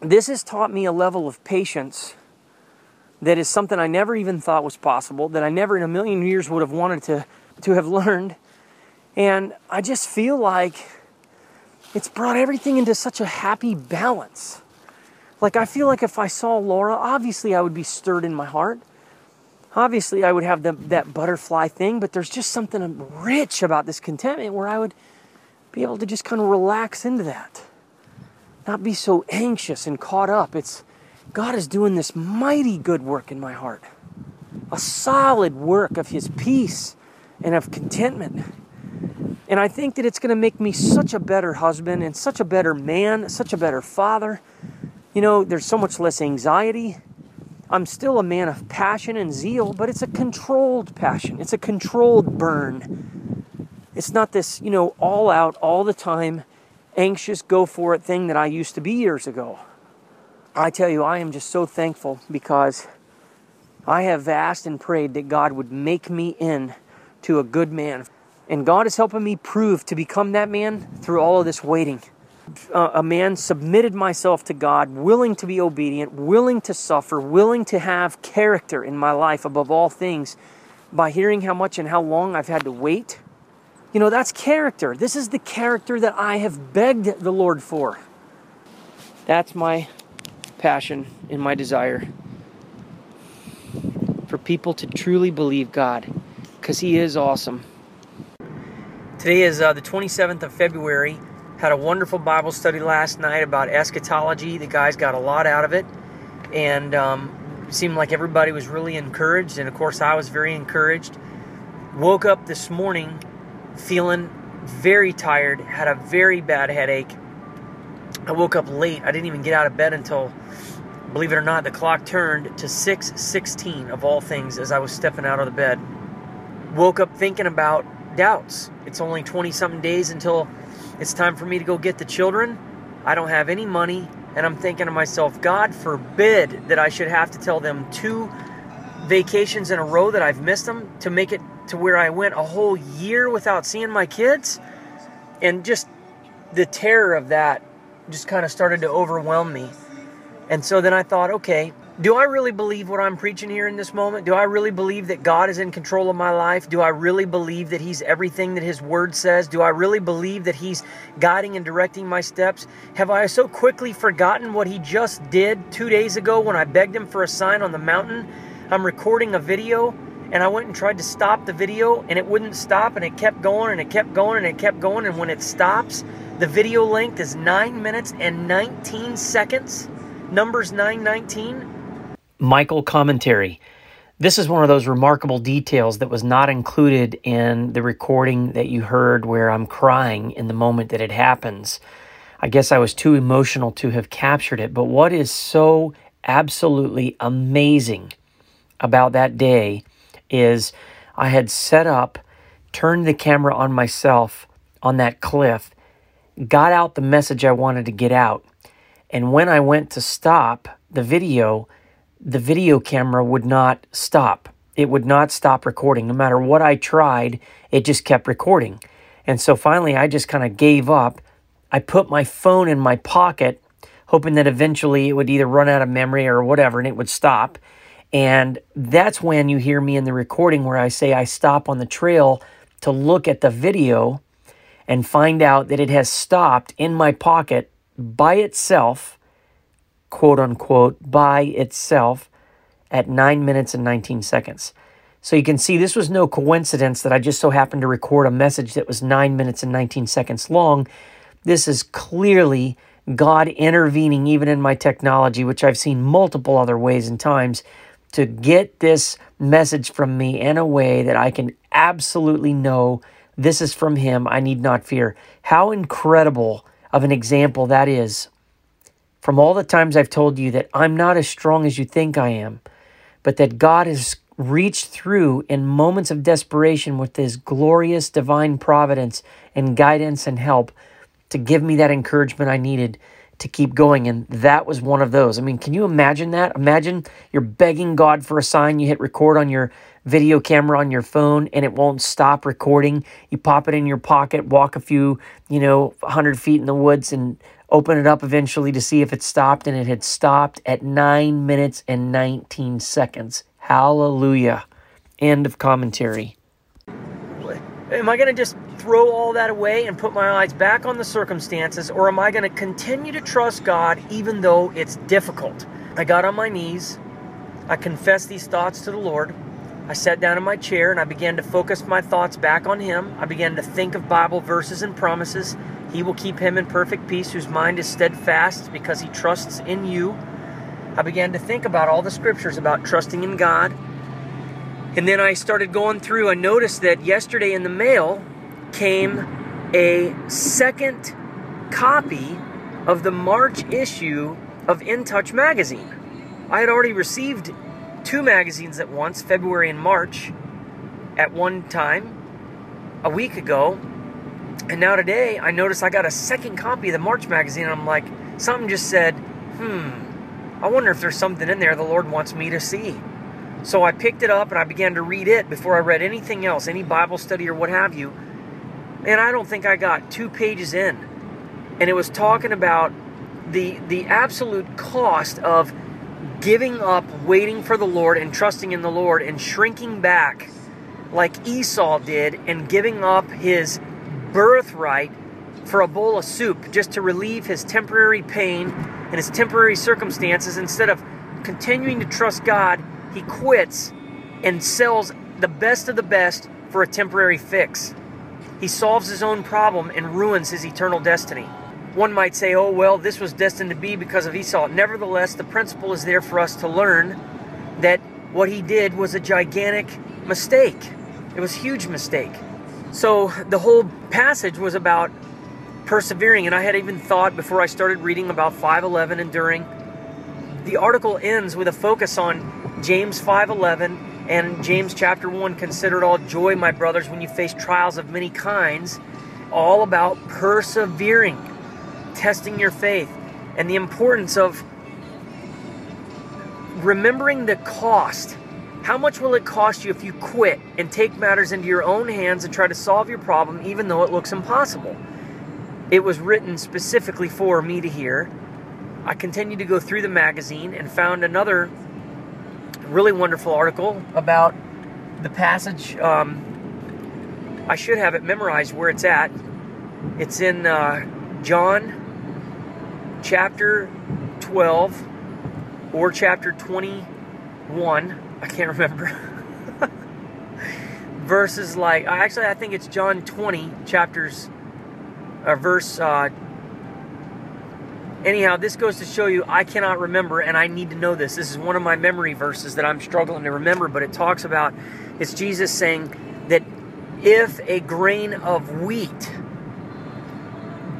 This has taught me a level of patience that is something I never even thought was possible, that I never in a million years would have wanted to, to have learned. And I just feel like it's brought everything into such a happy balance. Like, I feel like if I saw Laura, obviously I would be stirred in my heart obviously I would have the, that butterfly thing, but there's just something rich about this contentment where I would be able to just kind of relax into that. Not be so anxious and caught up. It's God is doing this mighty good work in my heart. A solid work of his peace and of contentment. And I think that it's going to make me such a better husband and such a better man, such a better father. You know, there's so much less anxiety I'm still a man of passion and zeal, but it's a controlled passion. It's a controlled burn. It's not this, you know, all out, all the time, anxious, go for it thing that I used to be years ago. I tell you, I am just so thankful because I have asked and prayed that God would make me in to a good man. And God is helping me prove to become that man through all of this waiting uh, a man submitted myself to God, willing to be obedient, willing to suffer, willing to have character in my life above all things, by hearing how much and how long I've had to wait. You know, that's character. This is the character that I have begged the Lord for. That's my passion and my desire for people to truly believe God because He is awesome. Today is uh, the 27th of February. Had a wonderful Bible study last night about eschatology. The guys got a lot out of it, and um, seemed like everybody was really encouraged. And of course, I was very encouraged. Woke up this morning feeling very tired, had a very bad headache. I woke up late. I didn't even get out of bed until, believe it or not, the clock turned to 6:16 of all things as I was stepping out of the bed. Woke up thinking about doubts. It's only 20 something days until it's time for me to go get the children. I don't have any money. And I'm thinking to myself, God forbid that I should have to tell them two vacations in a row that I've missed them to make it to where I went a whole year without seeing my kids. And just the terror of that just kind of started to overwhelm me. And so then I thought, okay, do I really believe what I'm preaching here in this moment? Do I really believe that God is in control of my life? Do I really believe that He's everything that His Word says? Do I really believe that He's guiding and directing my steps? Have I so quickly forgotten what He just did two days ago when I begged Him for a sign on the mountain? I'm recording a video and I went and tried to stop the video and it wouldn't stop and it kept going and it kept going and it kept going. And when it stops, the video length is 9 minutes and 19 seconds. Numbers 919 Michael Commentary. this is one of those remarkable details that was not included in the recording that you heard where I'm crying in the moment that it happens. I guess I was too emotional to have captured it. But what is so absolutely amazing about that day is I had set up, turned the camera on myself on that cliff, got out the message I wanted to get out. And when I went to stop the video, the video camera would not stop. It would not stop recording. No matter what I tried, it just kept recording. And so finally, I just kind of gave up. I put my phone in my pocket, hoping that eventually it would either run out of memory or whatever and it would stop. And that's when you hear me in the recording where I say I stop on the trail to look at the video and find out that it has stopped in my pocket by itself quote unquote, by itself at 9 minutes and 19 seconds. So you can see this was no coincidence that I just so happened to record a message that was 9 minutes and 19 seconds long. This is clearly God intervening even in my technology, which I've seen multiple other ways and times, to get this message from me in a way that I can absolutely know this is from Him. I need not fear. How incredible of an example that is from all the times I've told you that I'm not as strong as you think I am, but that God has reached through in moments of desperation with His glorious divine providence and guidance and help to give me that encouragement I needed to keep going. And that was one of those. I mean, can you imagine that? Imagine you're begging God for a sign, you hit record on your video camera on your phone and it won't stop recording. You pop it in your pocket, walk a few, you know, 100 feet in the woods and open it up eventually to see if it stopped, and it had stopped at 9 minutes and 19 seconds. Hallelujah. End of commentary. Am I going to just throw all that away and put my eyes back on the circumstances, or am I going to continue to trust God even though it's difficult? I got on my knees. I confessed these thoughts to the Lord. I sat down in my chair and I began to focus my thoughts back on Him. I began to think of Bible verses and promises he will keep him in perfect peace whose mind is steadfast because he trusts in you. I began to think about all the scriptures about trusting in God. And then I started going through. I noticed that yesterday in the mail came a second copy of the March issue of In Touch magazine. I had already received two magazines at once, February and March, at one time a week ago. And now today, I noticed I got a second copy of the March magazine, and I'm like, something just said, hmm, I wonder if there's something in there the Lord wants me to see. So I picked it up and I began to read it before I read anything else, any Bible study or what have you. And I don't think I got two pages in. And it was talking about the the absolute cost of giving up waiting for the Lord and trusting in the Lord and shrinking back like Esau did and giving up his birthright for a bowl of soup just to relieve his temporary pain and his temporary circumstances. Instead of continuing to trust God, he quits and sells the best of the best for a temporary fix. He solves his own problem and ruins his eternal destiny. One might say, oh, well, this was destined to be because of Esau. Nevertheless, the principle is there for us to learn that what he did was a gigantic mistake. It was a huge mistake. So the whole passage was about persevering, and I had even thought before I started reading about 511 enduring. The article ends with a focus on James 5:11 and James chapter 1 consider it all joy my brothers when you face trials of many kinds all about persevering testing your faith and the importance of remembering the cost how much will it cost you if you quit and take matters into your own hands and try to solve your problem even though it looks impossible? It was written specifically for me to hear. I continued to go through the magazine and found another really wonderful article about the passage. Um, I should have it memorized where it's at. It's in uh, John chapter 12 or chapter 21 I can't remember. (laughs) Verses like, actually, I think it's John 20, chapters, uh, verse uh, anyhow, this goes to show you I cannot remember and I need to know this. This is one of my memory verses that I'm struggling to remember, but it talks about it's Jesus saying that if a grain of wheat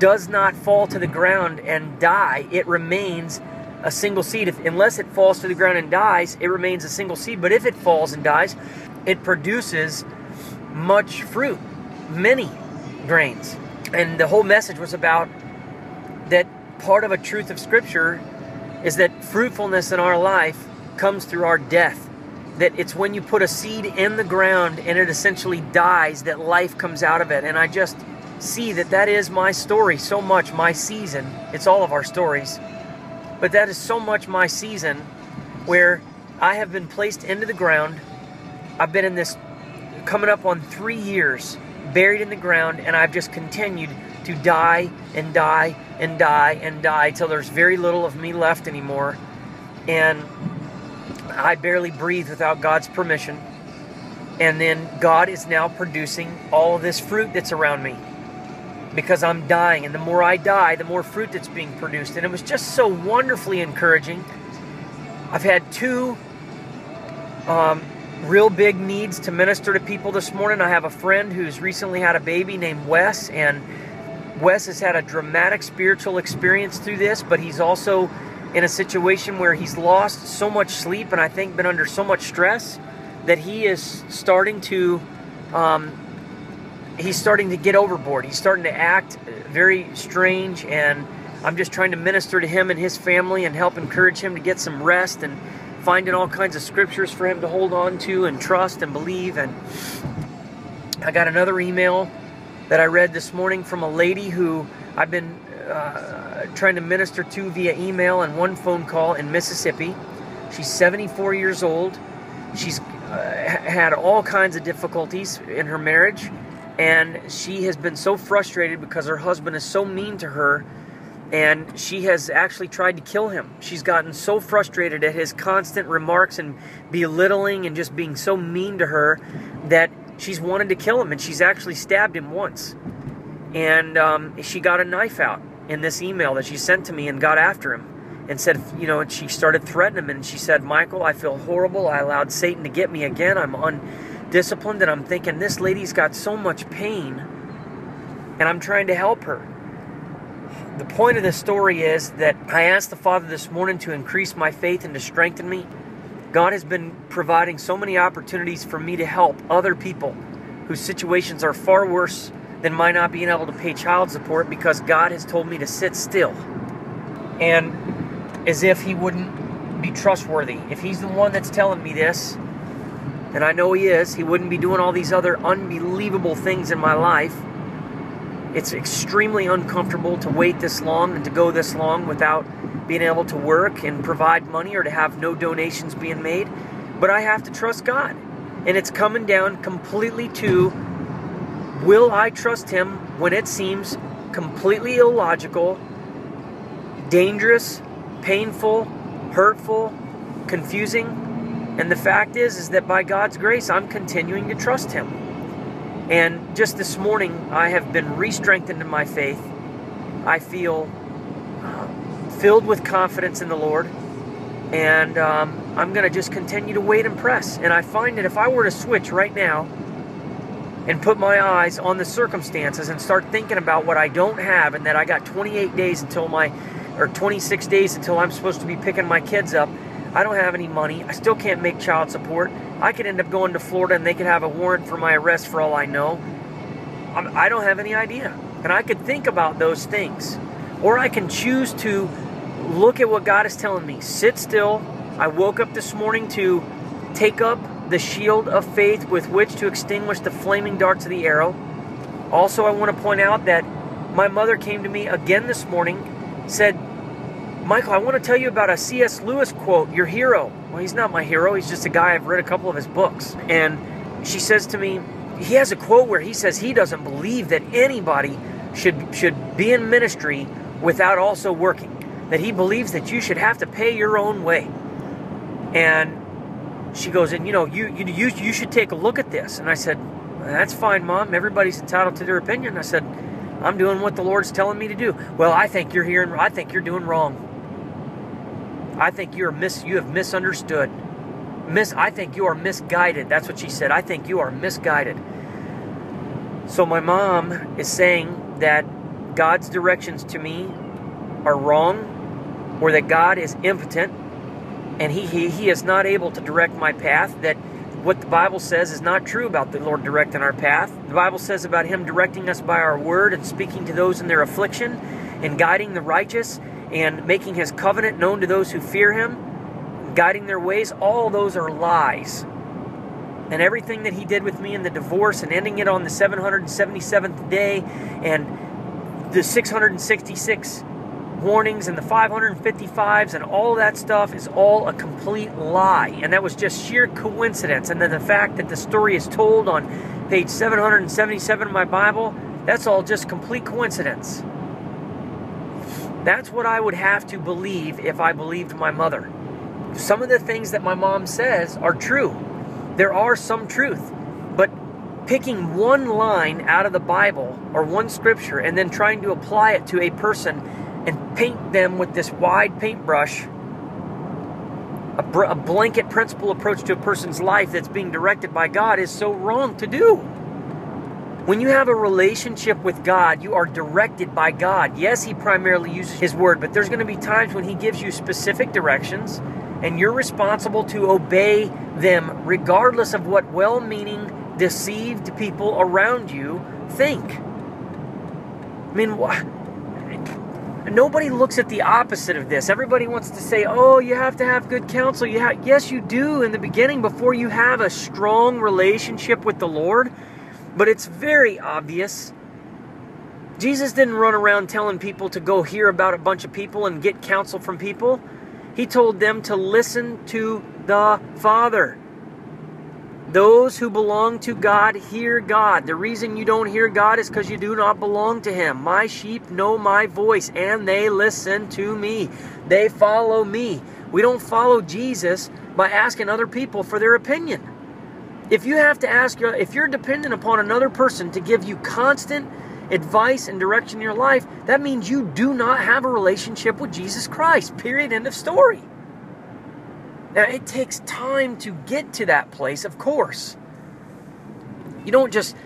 does not fall to the ground and die, it remains a single seed. If, unless it falls to the ground and dies, it remains a single seed. But if it falls and dies, it produces much fruit, many grains. And the whole message was about that part of a truth of Scripture is that fruitfulness in our life comes through our death. That it's when you put a seed in the ground and it essentially dies that life comes out of it. And I just see that that is my story so much, my season. It's all of our stories. But that is so much my season where I have been placed into the ground. I've been in this coming up on three years buried in the ground, and I've just continued to die and die and die and die till there's very little of me left anymore. And I barely breathe without God's permission. And then God is now producing all this fruit that's around me because I'm dying. And the more I die, the more fruit that's being produced. And it was just so wonderfully encouraging. I've had two um, real big needs to minister to people this morning. I have a friend who's recently had a baby named Wes, and Wes has had a dramatic spiritual experience through this, but he's also in a situation where he's lost so much sleep and I think been under so much stress that he is starting to um, he's starting to get overboard. He's starting to act very strange, and I'm just trying to minister to him and his family and help encourage him to get some rest and finding all kinds of scriptures for him to hold on to and trust and believe. And I got another email that I read this morning from a lady who I've been uh, trying to minister to via email and one phone call in Mississippi. She's 74 years old. She's uh, had all kinds of difficulties in her marriage and she has been so frustrated because her husband is so mean to her and she has actually tried to kill him. She's gotten so frustrated at his constant remarks and belittling and just being so mean to her that she's wanted to kill him and she's actually stabbed him once. And um, she got a knife out in this email that she sent to me and got after him and said, you know, she started threatening him and she said, Michael, I feel horrible. I allowed Satan to get me again. I'm un disciplined and I'm thinking this lady's got so much pain and I'm trying to help her. The point of the story is that I asked the Father this morning to increase my faith and to strengthen me. God has been providing so many opportunities for me to help other people whose situations are far worse than my not being able to pay child support because God has told me to sit still. And as if He wouldn't be trustworthy. If He's the one that's telling me this, and I know He is, He wouldn't be doing all these other unbelievable things in my life. It's extremely uncomfortable to wait this long and to go this long without being able to work and provide money or to have no donations being made. But I have to trust God. And it's coming down completely to will I trust Him when it seems completely illogical, dangerous, painful, hurtful, confusing? And the fact is, is that by God's grace, I'm continuing to trust Him. And just this morning, I have been re-strengthened in my faith. I feel uh, filled with confidence in the Lord, and um, I'm going to just continue to wait and press. And I find that if I were to switch right now and put my eyes on the circumstances and start thinking about what I don't have, and that I got 28 days until my, or 26 days until I'm supposed to be picking my kids up I don't have any money. I still can't make child support. I could end up going to Florida and they could have a warrant for my arrest for all I know. I'm, I do not have any idea. And I could think about those things. Or I can choose to look at what God is telling me. Sit still. I woke up this morning to take up the shield of faith with which to extinguish the flaming darts of the arrow. Also, I want to point out that my mother came to me again this morning, said, Michael, I want to tell you about a C.S. Lewis quote, your hero. Well, he's not my hero. He's just a guy I've read a couple of his books. And she says to me, he has a quote where he says he doesn't believe that anybody should should be in ministry without also working. That he believes that you should have to pay your own way. And she goes, and you know, you you you, should take a look at this. And I said, that's fine, mom. Everybody's entitled to their opinion. I said, I'm doing what the Lord's telling me to do. Well, I think you're hearing I think you're doing wrong. I think you're mis you have misunderstood. Miss I think you are misguided. That's what she said. I think you are misguided. So my mom is saying that God's directions to me are wrong or that God is impotent and he, he, he is not able to direct my path, that what the Bible says is not true about the Lord directing our path. The Bible says about Him directing us by our word and speaking to those in their affliction and guiding the righteous and making His covenant known to those who fear Him, guiding their ways. All those are lies. And everything that He did with me in the divorce and ending it on the 777th day and the 666 warnings and the 555s and all that stuff is all a complete lie. And that was just sheer coincidence. And then the fact that the story is told on page 777 of my Bible, that's all just complete coincidence. That's what I would have to believe if I believed my mother. Some of the things that my mom says are true. There are some truth. But picking one line out of the Bible or one scripture and then trying to apply it to a person and paint them with this wide paintbrush, a, br- a blanket principle approach to a person's life that's being directed by God is so wrong to do. When you have a relationship with God, you are directed by God. Yes, He primarily uses His Word, but there's going to be times when He gives you specific directions, and you're responsible to obey them regardless of what well meaning, deceived people around you think. I mean, nobody looks at the opposite of this. Everybody wants to say, "Oh, you have to have good counsel." You have, yes, you do in the beginning before you have a strong relationship with the Lord. But it's very obvious. Jesus didn't run around telling people to go hear about a bunch of people and get counsel from people. He told them to listen to the Father. Those who belong to God hear God. The reason you don't hear God is because you do not belong to Him. My sheep know my voice and they listen to me. They follow me. We don't follow Jesus by asking other people for their opinion. If you have to ask, your, if you're dependent upon another person to give you constant advice and direction in your life, that means you do not have a relationship with Jesus Christ. Period. End of story. Now, it takes time to get to that place, of course. You don't just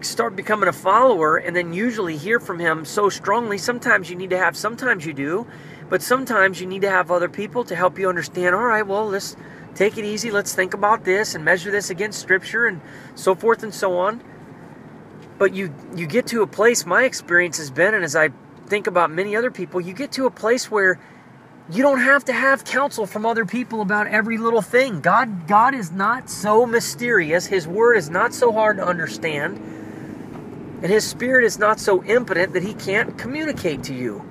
start becoming a follower and then usually hear from him so strongly. Sometimes you need to have, sometimes you do, but sometimes you need to have other people to help you understand, all right, well, let's take it easy. Let's think about this and measure this against Scripture and so forth and so on. But you, you get to a place, my experience has been, and as I think about many other people, you get to a place where you don't have to have counsel from other people about every little thing. God God is not so mysterious. His word is not so hard to understand. And his spirit is not so impotent that he can't communicate to you.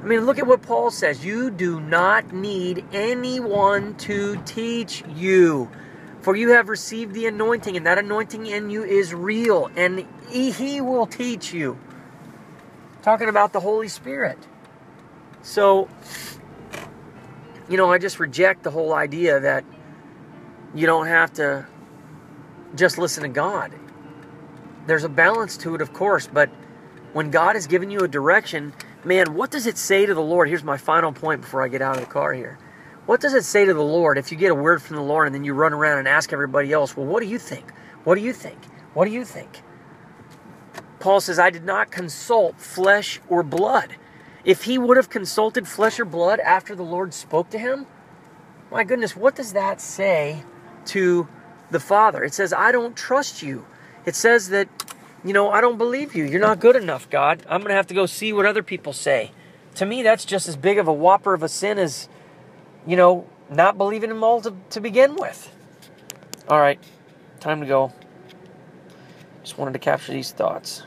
I mean, look at what Paul says. You do not need anyone to teach you. For you have received the anointing, and that anointing in you is real, and he will teach you. Talking about the Holy Spirit. So, you know, I just reject the whole idea that you don't have to just listen to God. There's a balance to it, of course, but when God has given you a direction, man, what does it say to the Lord? Here's my final point before I get out of the car here. What does it say to the Lord if you get a word from the Lord and then you run around and ask everybody else, well, what do you think? What do you think? What do you think? Paul says, I did not consult flesh or blood. If he would have consulted flesh or blood after the Lord spoke to him, my goodness, what does that say to the Father? It says, I don't trust you. It says that, you know, I don't believe you. You're not good enough, God. I'm going to have to go see what other people say. To me, that's just as big of a whopper of a sin as, you know, not believing him all to, to begin with. All right, time to go. Just wanted to capture these thoughts.